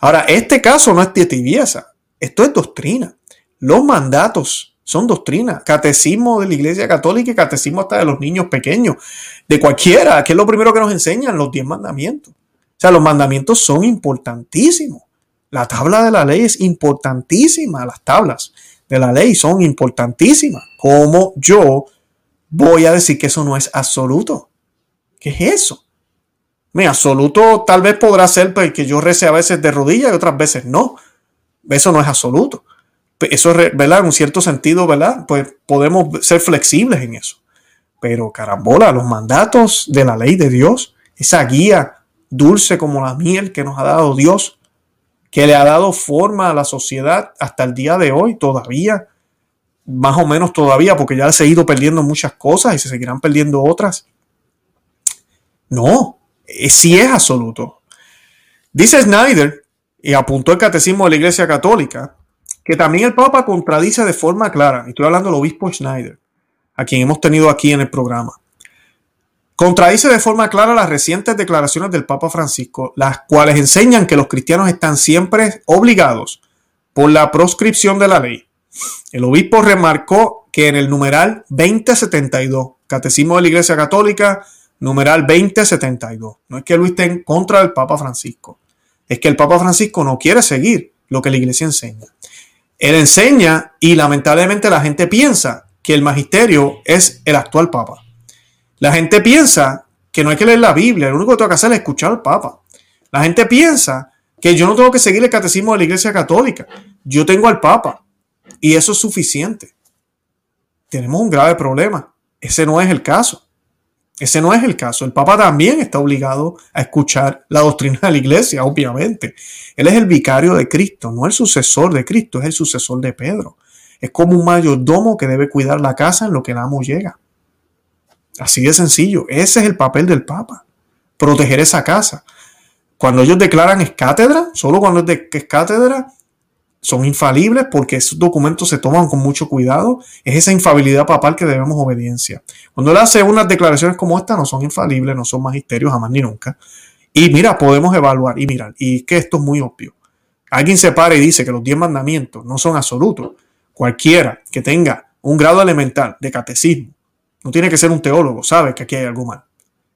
A: Ahora, este caso no es tibieza, esto es doctrina. Los mandatos son doctrina. Catecismo de la Iglesia Católica y catecismo hasta de los niños pequeños, de cualquiera, que es lo primero que nos enseñan, los diez mandamientos. O sea, los mandamientos son importantísimos. La tabla de la ley es importantísima, las tablas de la ley son importantísimas. Como yo voy a decir que eso no es absoluto. ¿Qué es eso? Mi absoluto tal vez podrá ser que yo rece a veces de rodillas y otras veces no. Eso no es absoluto. Eso es, ¿verdad? En un cierto sentido, ¿verdad? Pues podemos ser flexibles en eso. Pero carambola, los mandatos de la ley de Dios, esa guía dulce como la miel que nos ha dado Dios, que le ha dado forma a la sociedad hasta el día de hoy todavía, más o menos todavía, porque ya se ha ido perdiendo muchas cosas y se seguirán perdiendo otras. No, eh, sí es absoluto. Dice Schneider y apuntó el catecismo de la Iglesia Católica, que también el Papa contradice de forma clara, y estoy hablando del obispo Schneider, a quien hemos tenido aquí en el programa, contradice de forma clara las recientes declaraciones del Papa Francisco, las cuales enseñan que los cristianos están siempre obligados por la proscripción de la ley el obispo remarcó que en el numeral 2072, Catecismo de la Iglesia Católica, numeral 2072, no es que Luis esté en contra del Papa Francisco, es que el Papa Francisco no quiere seguir lo que la Iglesia enseña. Él enseña y lamentablemente la gente piensa que el magisterio es el actual Papa. La gente piensa que no hay que leer la Biblia, lo único que tengo que hacer es escuchar al Papa. La gente piensa que yo no tengo que seguir el catecismo de la Iglesia Católica, yo tengo al Papa. Y eso es suficiente. Tenemos un grave problema. Ese no es el caso. Ese no es el caso. El Papa también está obligado a escuchar la doctrina de la Iglesia, obviamente. Él es el vicario de Cristo, no el sucesor de Cristo, es el sucesor de Pedro. Es como un mayordomo que debe cuidar la casa en lo que el amo llega. Así de sencillo. Ese es el papel del Papa. Proteger esa casa. Cuando ellos declaran es cátedra, solo cuando es, de, cátedra, son infalibles porque esos documentos se toman con mucho cuidado. Es esa infabilidad papal que debemos obediencia. Cuando él hace unas declaraciones como esta, no son infalibles, no son magisterios jamás ni nunca. Y mira, podemos evaluar y mirar. Y que esto es muy obvio. Alguien se para y dice que los diez mandamientos no son absolutos. Cualquiera que tenga un grado elemental de catecismo, no tiene que ser un teólogo, sabe que aquí hay algo mal.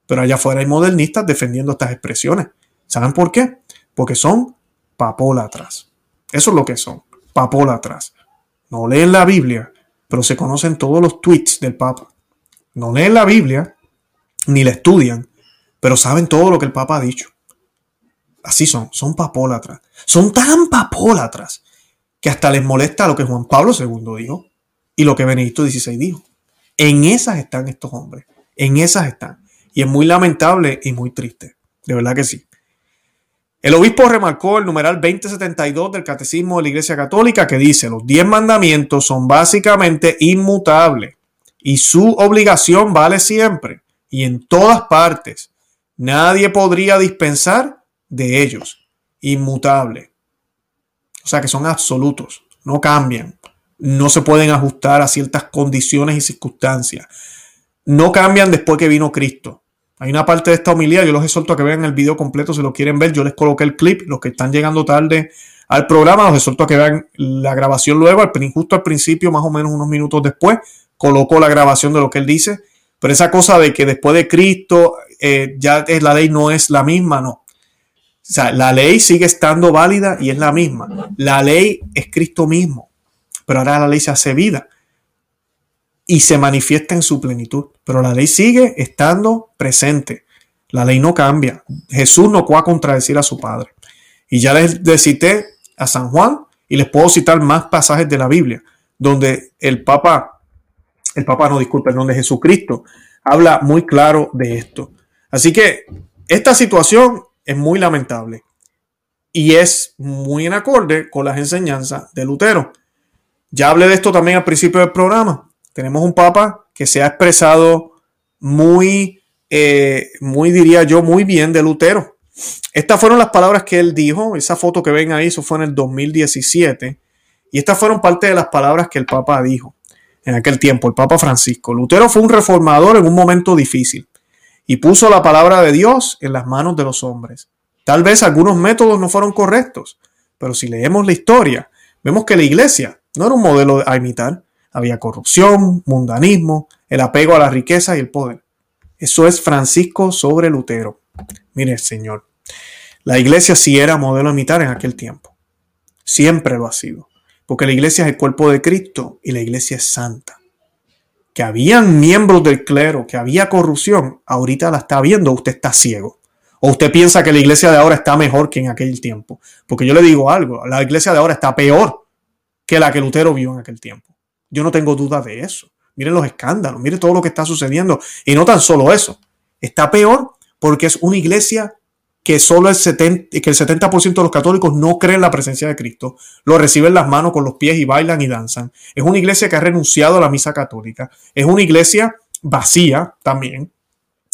A: Pero allá afuera hay modernistas defendiendo estas expresiones. ¿Saben por qué? Porque son papólatras. Eso es lo que son, papólatras. No leen la Biblia, pero se conocen todos los tweets del Papa. No leen la Biblia, ni la estudian, pero saben todo lo que el Papa ha dicho. Así son, son papólatras. Son tan papólatras que hasta les molesta lo que Juan Pablo II dijo y lo que Benedicto XVI dijo. En esas están estos hombres, en esas están. Y es muy lamentable y muy triste, de verdad que sí. El obispo remarcó el numeral 2072 del Catecismo de la Iglesia Católica que dice, los diez mandamientos son básicamente inmutables y su obligación vale siempre y en todas partes. Nadie podría dispensar de ellos. Inmutable. O sea que son absolutos, no cambian, no se pueden ajustar a ciertas condiciones y circunstancias. No cambian después que vino Cristo. Hay una parte de esta homilía, yo los exhorto a que vean el video completo si lo quieren ver. Yo les coloqué el clip, los que están llegando tarde al programa, los exhorto a que vean la grabación luego, justo al principio, más o menos unos minutos después, coloco la grabación de lo que él dice. Pero esa cosa de que después de Cristo eh, ya es, la ley no es la misma, no. O sea, la ley sigue estando válida y es la misma. La ley es Cristo mismo, pero ahora la ley se hace vida y se manifiesta en su plenitud. Pero la ley sigue estando presente. La ley no cambia. Jesús no puede contradecir a su Padre. Y ya les, cité a San Juan y les puedo citar más pasajes de la Biblia donde el Papa, el Papa no disculpa, de Jesucristo habla muy claro de esto. Así que esta situación es muy lamentable y es muy en acorde con las enseñanzas de Lutero. Ya hablé de esto también al principio del programa. Tenemos un Papa que se ha expresado muy, eh, muy diría yo, muy bien de Lutero. Estas fueron las palabras que él dijo, esa foto que ven ahí, eso fue en el 2017, y estas fueron parte de las palabras que el Papa dijo en aquel tiempo, el Papa Francisco. Lutero fue un reformador en un momento difícil y puso la palabra de Dios en las manos de los hombres. Tal vez algunos métodos no fueron correctos, pero si leemos la historia, vemos que la iglesia no era un modelo a imitar, había corrupción, mundanismo, el apego a la riqueza y el poder. Eso es Francisco sobre Lutero. Mire, Señor, la iglesia sí era modelo militar imitar en aquel tiempo. Siempre lo ha sido. Porque la iglesia es el cuerpo de Cristo y la iglesia es santa. Que habían miembros del clero, que había corrupción, ahorita la está viendo, usted está ciego. O usted piensa que la iglesia de ahora está mejor que en aquel tiempo. Porque yo le digo algo, la iglesia de ahora está peor que la que Lutero vio en aquel tiempo. Yo no tengo duda de eso. Miren los escándalos, miren todo lo que está sucediendo. Y no tan solo eso, está peor porque es una iglesia que solo el 70%, que el de los católicos no creen la presencia de Cristo, lo reciben las manos con los pies y bailan y danzan. Es una iglesia que ha renunciado a la misa católica. Es una iglesia vacía también.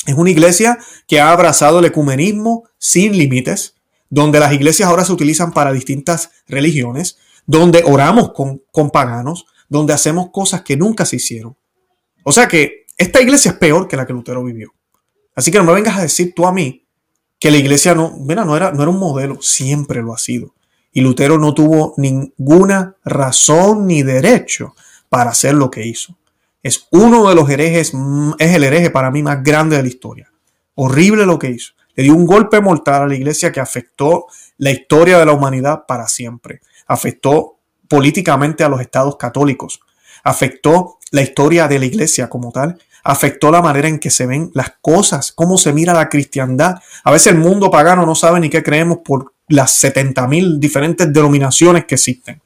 A: Es una iglesia que ha abrazado el ecumenismo sin límites, donde las iglesias ahora se utilizan para distintas religiones, donde oramos con paganos, donde hacemos cosas que nunca se hicieron. O sea que esta iglesia es peor que la que Lutero vivió. Así que no me vengas a decir tú a mí que la iglesia no, mira, no era, no era un modelo, siempre lo ha sido. Y Lutero no tuvo ninguna razón ni derecho para hacer lo que hizo. Es uno de los herejes, es el hereje para mí más grande de la historia. Horrible lo que hizo. Le dio un golpe mortal a la iglesia que afectó la historia de la humanidad para siempre. Afectó políticamente a los estados católicos, afectó la historia de la iglesia como tal, afectó la manera en que se ven las cosas, cómo se mira la cristiandad. A veces el mundo pagano no sabe ni qué creemos por las 70.000 diferentes denominaciones que existen.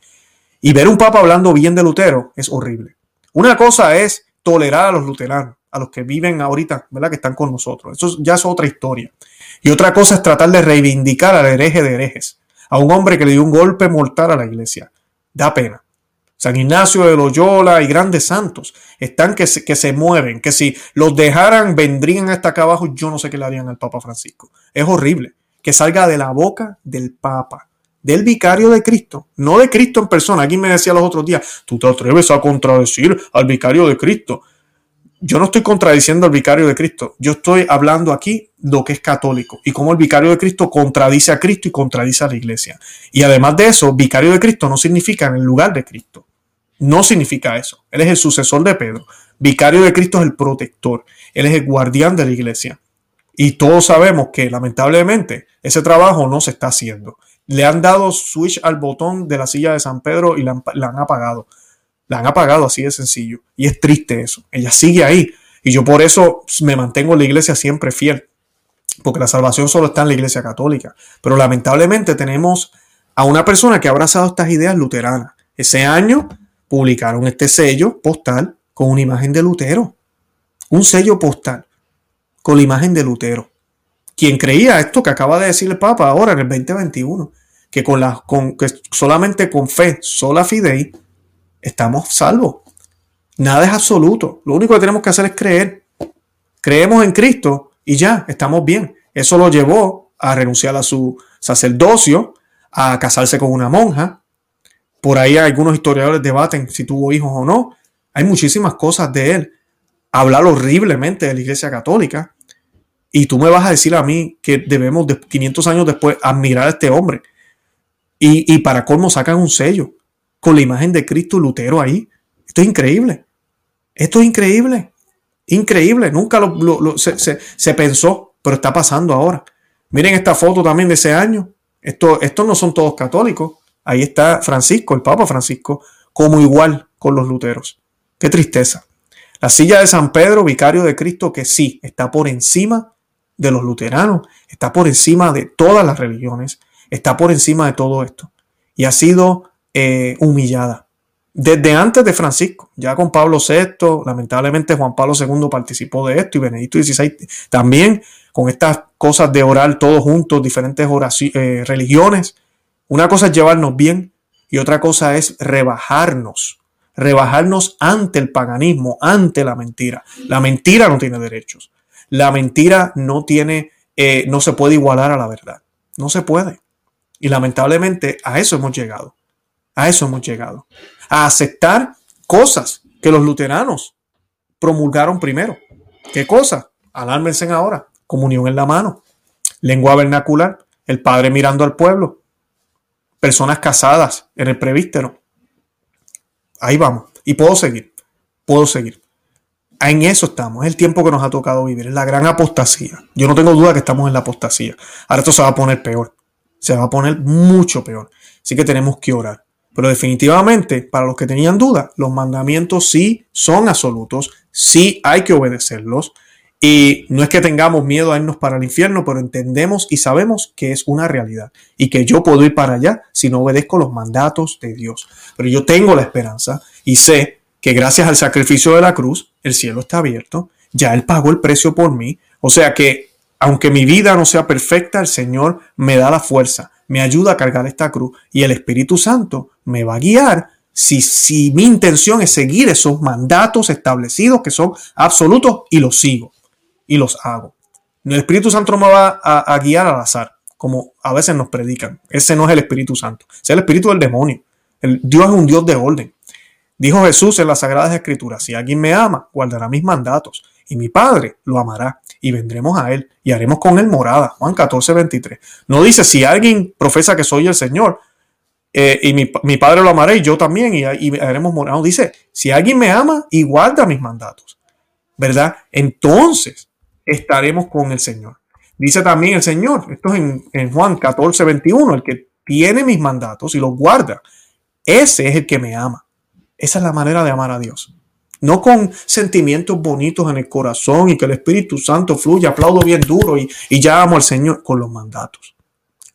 A: Y ver un papa hablando bien de Lutero es horrible. Una cosa es tolerar a los luteranos, a los que viven ahorita, ¿verdad? Que están con nosotros. Eso ya es otra historia. Y otra cosa es tratar de reivindicar al hereje de herejes, a un hombre que le dio un golpe mortal a la iglesia, da pena. San Ignacio de Loyola y grandes santos están que se, que se mueven, que si los dejaran vendrían hasta acá abajo, yo no sé qué le harían al Papa Francisco. Es horrible que salga de la boca del Papa, del vicario de Cristo, no de Cristo en persona. Aquí me decía los otros días, tú te atreves a contradecir al vicario de Cristo yo no estoy contradiciendo al vicario de Cristo, yo estoy hablando aquí lo que es católico y cómo el vicario de Cristo contradice a Cristo y contradice a la iglesia. Y además de eso, vicario de Cristo no significa en el lugar de Cristo. No significa eso. Él es el sucesor de Pedro. Vicario de Cristo es el protector. Él es el guardián de la iglesia. Y todos sabemos que lamentablemente ese trabajo no se está haciendo. Le han dado switch al botón de la silla de San Pedro y la han, la han apagado la han apagado, así de sencillo. Y es triste eso. Ella sigue ahí. Y yo por eso me mantengo en la iglesia siempre fiel. Porque la salvación solo está en la iglesia católica. Pero lamentablemente tenemos a una persona que ha abrazado estas ideas luteranas. Ese año publicaron este sello postal con una imagen de Lutero. Un sello postal con la imagen de Lutero. Quien creía esto que acaba de decir el Papa ahora en el 2021, que, con la, con, que solamente con fe, sola fidei, estamos salvos. Nada es absoluto. Lo único que tenemos que hacer es creer. Creemos en Cristo y ya, estamos bien. Eso lo llevó a renunciar a su sacerdocio, a casarse con una monja. Por ahí algunos historiadores debaten si tuvo hijos o no. Hay muchísimas cosas de él. Hablar horriblemente de la Iglesia Católica. Y tú me vas a decir a mí que debemos, 500 años después, admirar a este hombre. Y, para colmo sacan un sello con la imagen de Cristo Lutero ahí. Esto es increíble. Esto es increíble. Increíble. Nunca lo, se, pensó, pero está pasando ahora. Miren esta foto también de ese año. Esto, estos no son todos católicos. Ahí está Francisco, el Papa Francisco, como igual con los luteros. Qué tristeza. La silla de San Pedro, vicario de Cristo, que sí, está por encima de los luteranos, está por encima de todas las religiones, está por encima de todo esto. Y ha sido eh, humillada. Desde antes de Francisco, ya con Pablo VI, lamentablemente Juan Pablo II participó de esto y Benedicto XVI también con estas cosas de orar todos juntos, diferentes eh, religiones. Una cosa es llevarnos bien y otra cosa es rebajarnos, rebajarnos ante el paganismo, ante la mentira. La mentira no tiene derechos. La mentira no tiene, eh, no se puede igualar a la verdad. No se puede. Y lamentablemente a eso hemos llegado. A eso hemos llegado. A aceptar cosas que los luteranos promulgaron primero. ¿Qué cosas? Alármense ahora. Comunión en la mano. Lengua vernacular. El padre mirando al pueblo. Personas casadas en el prevístero. Ahí vamos. Y puedo seguir. Puedo seguir. En eso estamos. Es el tiempo que nos ha tocado vivir. Es la gran apostasía. Yo no tengo duda que estamos en la apostasía. Ahora esto se va a poner peor. Se va a poner mucho peor. Así que tenemos que orar. Pero definitivamente, para los que tenían duda, los mandamientos sí son absolutos, sí hay que obedecerlos. Y no es que tengamos miedo a irnos para el infierno, pero entendemos y sabemos que es una realidad y que yo puedo ir para allá si no obedezco los mandatos de Dios. Pero yo tengo la esperanza y sé que gracias al sacrificio de la cruz, el cielo está abierto, ya Él pagó el precio por mí. O sea que, aunque mi vida no sea perfecta, el Señor me da la fuerza, me ayuda a cargar esta cruz y el Espíritu Santo me va a guiar si, si mi intención es seguir esos mandatos establecidos que son absolutos y los sigo y los hago. El Espíritu Santo me va a, guiar al azar, como a veces nos predican. Ese no es el Espíritu Santo, es el Espíritu del demonio. El, Dios es un Dios de orden. Dijo Jesús en las Sagradas Escrituras, si alguien me ama, guardará mis mandatos, y mi Padre lo amará, y vendremos a él, y haremos con él morada. Juan 14, 23. No dice, si alguien profesa que soy el Señor, eh, y mi, padre lo amaré y yo también, y, haremos morado. Dice, si alguien me ama y guarda mis mandatos, ¿verdad? Entonces estaremos con el Señor. Dice también el Señor, esto es en, Juan 14, 21, el que tiene mis mandatos y los guarda, ese es el que me ama. Esa es la manera de amar a Dios. No con sentimientos bonitos en el corazón y que el Espíritu Santo fluya, aplaudo bien duro y, y ya amo al Señor, con los mandatos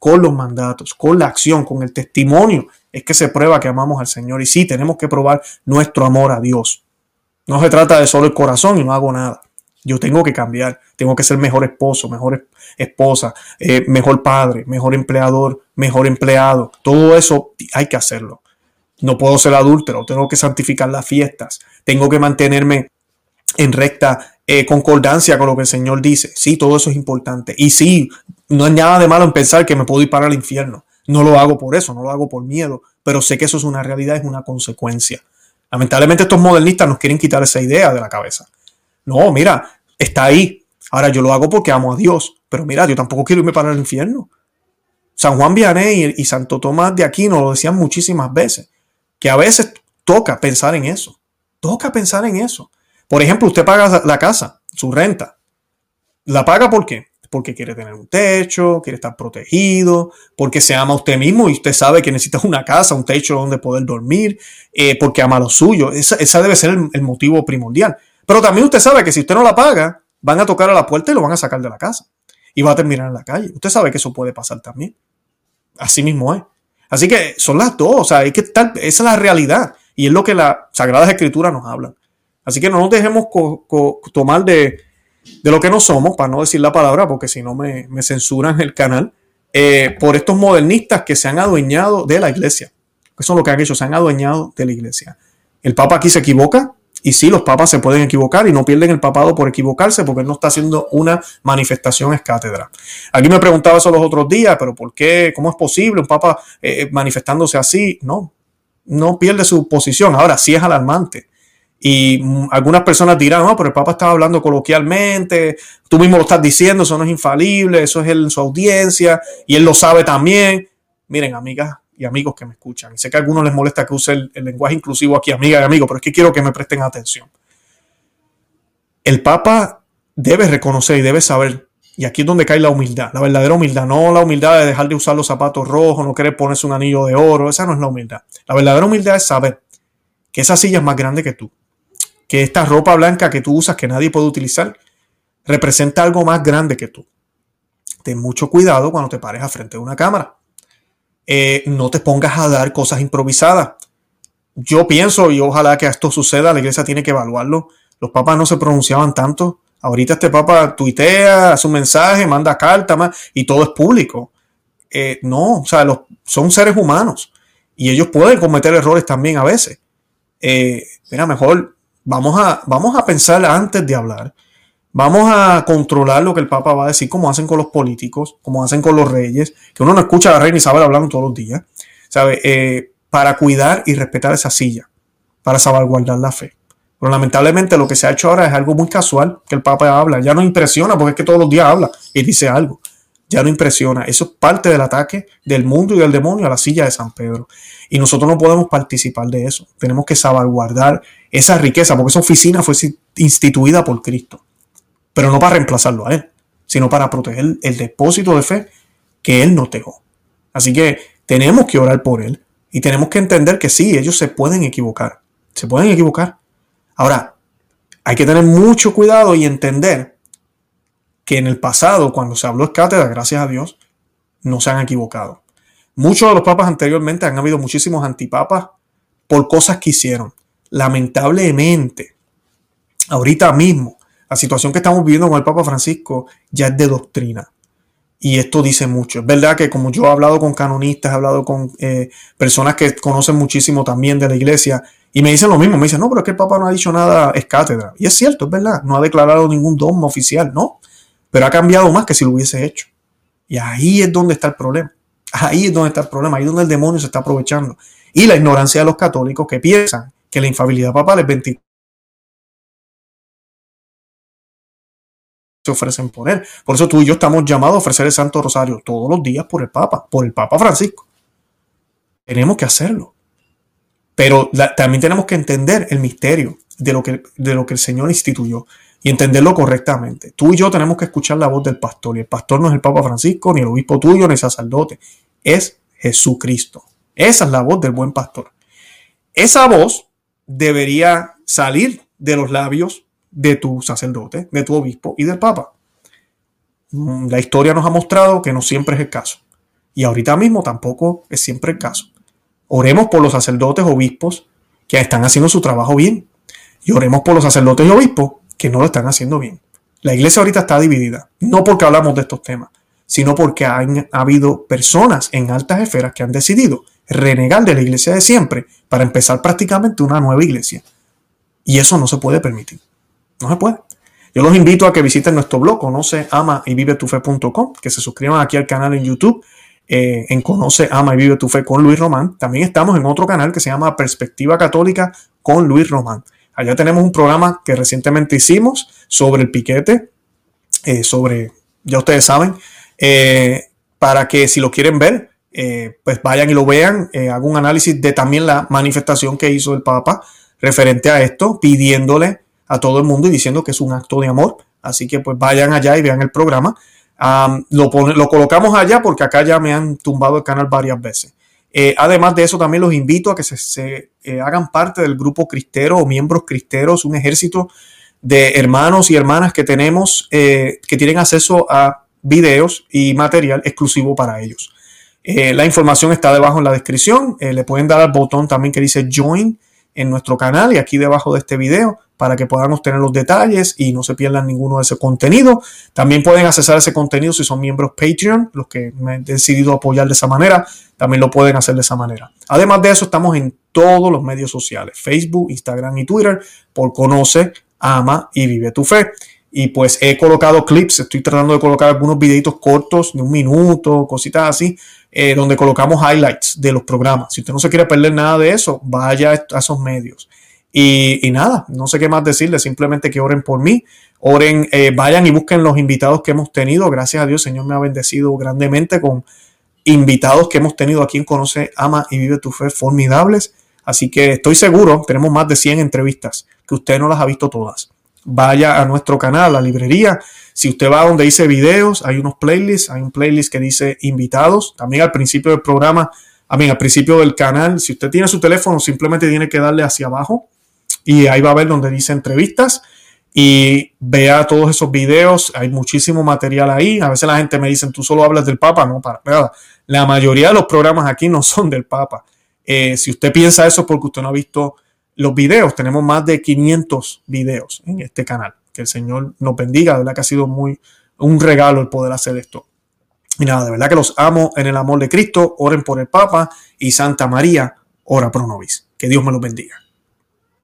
A: con los mandatos, con la acción, con el testimonio, es que se prueba que amamos al Señor. Y sí, tenemos que probar nuestro amor a Dios. No se trata de solo el corazón y no hago nada. Yo tengo que cambiar, tengo que ser mejor esposo, mejor esposa, eh, mejor padre, mejor empleador, mejor empleado. Todo eso hay que hacerlo. No puedo ser adúltero, tengo que santificar las fiestas, tengo que mantenerme en recta eh, concordancia con lo que el Señor dice. Sí, todo eso es importante. Y sí, no hay nada de malo en pensar que me puedo ir para el infierno. No lo hago por eso, no lo hago por miedo, pero sé que eso es una realidad, es una consecuencia. Lamentablemente estos modernistas nos quieren quitar esa idea de la cabeza. No, mira, está ahí. Ahora yo lo hago porque amo a Dios, pero mira, yo tampoco quiero irme para el infierno. San Juan Vianney y, Santo Tomás de Aquino lo decían muchísimas veces, que a veces toca pensar en eso. Toca pensar en eso. Por ejemplo, usted paga la casa, su renta. ¿La paga por qué? porque quiere tener un techo, quiere estar protegido, porque se ama a usted mismo y usted sabe que necesita una casa, un techo donde poder dormir, eh, porque ama lo suyo. Esa, debe ser el, motivo primordial. Pero también usted sabe que si usted no la paga, van a tocar a la puerta y lo van a sacar de la casa. Y va a terminar en la calle. Usted sabe que eso puede pasar también. Así mismo es. Así que son las dos. O sea, hay que estar, esa es la realidad. Y es lo que las Sagradas Escrituras nos hablan. Así que no nos dejemos tomar de, de lo que no somos, para no decir la palabra, porque si no me, me, censuran el canal, eh, por estos modernistas que se han adueñado de la iglesia. Eso es lo que han hecho, se han adueñado de la iglesia. El Papa aquí se equivoca, y sí, los papas se pueden equivocar y no pierden el papado por equivocarse porque él no está haciendo una manifestación escátedra. Aquí me preguntaba eso los otros días, pero ¿por qué? ¿Cómo es posible un papa eh, manifestándose así? No, no pierde su posición. Ahora sí es alarmante y mm, algunas personas dirán, no, pero el Papa estaba hablando coloquialmente, tú mismo lo estás diciendo, eso no es infalible, eso es en su audiencia y él lo sabe también. Miren, amigas y amigos que me escuchan, y sé que a algunos les molesta que use el, el lenguaje inclusivo aquí, amiga y amigo, pero es que quiero que me presten atención. El Papa debe reconocer y debe saber, y aquí es donde cae la humildad, la verdadera humildad, no la humildad de dejar de usar los zapatos rojos, no querer ponerse un anillo de oro, esa no es la humildad. La verdadera humildad es saber que esa silla es más grande que tú que esta ropa blanca que tú usas, que nadie puede utilizar, representa algo más grande que tú. Ten mucho cuidado cuando te pares a frente de una cámara. Eh, no te pongas a dar cosas improvisadas. Yo pienso, y ojalá que esto suceda, la iglesia tiene que evaluarlo. Los papas no se pronunciaban tanto. Ahorita este papa tuitea, hace un mensaje, manda cartas, y todo es público. Eh, no, o sea, son seres humanos y ellos pueden cometer errores también a veces. Eh, mira, mejor Vamos a, vamos a pensar antes de hablar. Vamos a controlar lo que el Papa va a decir, como hacen con los políticos, como hacen con los reyes, que uno no escucha a la reina Isabel hablando todos los días, ¿sabe? Eh, para cuidar y respetar esa silla, para salvaguardar la fe. Pero lamentablemente lo que se ha hecho ahora es algo muy casual que el Papa habla. Ya no impresiona porque es que todos los días habla y dice algo ya no impresiona. Eso es parte del ataque del mundo y del demonio a la silla de San Pedro. Y nosotros no podemos participar de eso. Tenemos que salvaguardar esa riqueza, porque esa oficina fue instituida por Cristo. Pero no para reemplazarlo a Él, sino para proteger el depósito de fe que Él no dejó. Así que tenemos que orar por Él y tenemos que entender que sí, ellos se pueden equivocar. Se pueden equivocar. Ahora, hay que tener mucho cuidado y entender que en el pasado, cuando se habló de gracias a Dios, no se han equivocado. Muchos de los papas anteriormente han habido muchísimos antipapas por cosas que hicieron. Lamentablemente, ahorita mismo, la situación que estamos viviendo con el Papa Francisco ya es de doctrina. Y esto dice mucho. Es verdad que como yo he hablado con canonistas, he hablado con eh, personas que conocen muchísimo también de la iglesia, y me dicen lo mismo, me dicen, no, pero es que el Papa no ha dicho nada, es cátedra. Y es cierto, es verdad, no ha declarado ningún dogma oficial, ¿no? pero ha cambiado más que si lo hubiese hecho. Y ahí es donde está el problema. Ahí es donde está el problema, ahí es donde el demonio se está aprovechando. Y la ignorancia de los católicos que piensan que la infabilidad papal es 24. se ofrecen por él. Por eso tú y yo estamos llamados a ofrecer el Santo Rosario todos los días por el Papa, por el Papa Francisco. Tenemos que hacerlo. Pero también tenemos que entender el misterio de lo que, de lo que el Señor instituyó y entenderlo correctamente. Tú y yo tenemos que escuchar la voz del pastor. Y el pastor no es el Papa Francisco, ni el obispo tuyo, ni el sacerdote. Es Jesucristo. Esa es la voz del buen pastor. Esa voz debería salir de los labios de tu sacerdote, de tu obispo y del Papa. Mm, la historia nos ha mostrado que no siempre es el caso. Y ahorita mismo tampoco es siempre el caso. Oremos por los sacerdotes, obispos, que están haciendo su trabajo bien. Y oremos por los sacerdotes y obispos que no lo están haciendo bien. La iglesia ahorita está dividida, no porque hablamos de estos temas, sino porque han ha habido personas en altas esferas que han decidido renegar de la iglesia de siempre para empezar prácticamente una nueva iglesia. Y eso no se puede permitir. No se puede. Yo los invito a que visiten nuestro blog, conoce, ama y vive tu que se suscriban aquí al canal en YouTube, eh, en Conoce, ama y vive tu fe con Luis Román. También estamos en otro canal que se llama Perspectiva Católica con Luis Román. Allá tenemos un programa que recientemente hicimos sobre el piquete, eh, sobre, ya ustedes saben, eh, para que si lo quieren ver, eh, pues vayan y lo vean. hago un análisis de también la manifestación que hizo el Papa referente a esto, pidiéndole a todo el mundo y diciendo que es un acto de amor. Así que pues vayan allá y vean el programa. lo, colocamos allá porque acá ya me han tumbado el canal varias veces. además de eso, también los invito a que se eh, hagan parte del grupo cristero o miembros cristeros, un ejército de hermanos y hermanas que tenemos eh, que tienen acceso a videos y material exclusivo para ellos. Eh, la información está debajo en la descripción. le pueden dar al botón también que dice Join en nuestro canal y aquí debajo de este video para que podamos tener los detalles y no se pierdan ninguno de ese contenido. También pueden accesar ese contenido si son miembros Patreon, los que me han decidido apoyar de esa manera, también lo pueden hacer de esa manera. Además de eso, estamos en todos los medios sociales, Facebook, Instagram y Twitter, por Conoce, Ama y Vive tu Fe. Y pues he colocado clips, estoy tratando de colocar algunos videitos cortos de un minuto, cositas así, eh, donde colocamos highlights de los programas. Si usted no se quiere perder nada de eso, vaya a esos medios. Y, nada, no sé qué más decirle, simplemente que oren por mí, oren, eh, vayan y busquen los invitados que hemos tenido. Gracias a Dios, Señor me ha bendecido grandemente con invitados que hemos tenido aquí en Conoce, Ama y Vive tu Fe, formidables. Así que estoy seguro, tenemos más de 100 entrevistas, que usted no las ha visto todas vaya a nuestro canal, la librería. Si usted va donde dice videos, hay unos playlists, hay un playlist que dice invitados. También al principio del programa, también al principio del canal, si usted tiene su teléfono, simplemente tiene que darle hacia abajo y ahí va a ver donde dice entrevistas y vea todos esos videos. Hay muchísimo material ahí. A veces la gente me dice, tú solo hablas del Papa. No, para nada. La mayoría de los programas aquí no son del Papa. Eh, si usted piensa eso porque usted no ha visto los videos. Tenemos más de 500 videos en este canal. Que el Señor nos bendiga. De verdad que ha sido muy un regalo el poder hacer esto. Y nada, de verdad que los amo en el amor de Cristo. Oren por el Papa y Santa María. Ora pro nobis. Que Dios me los bendiga.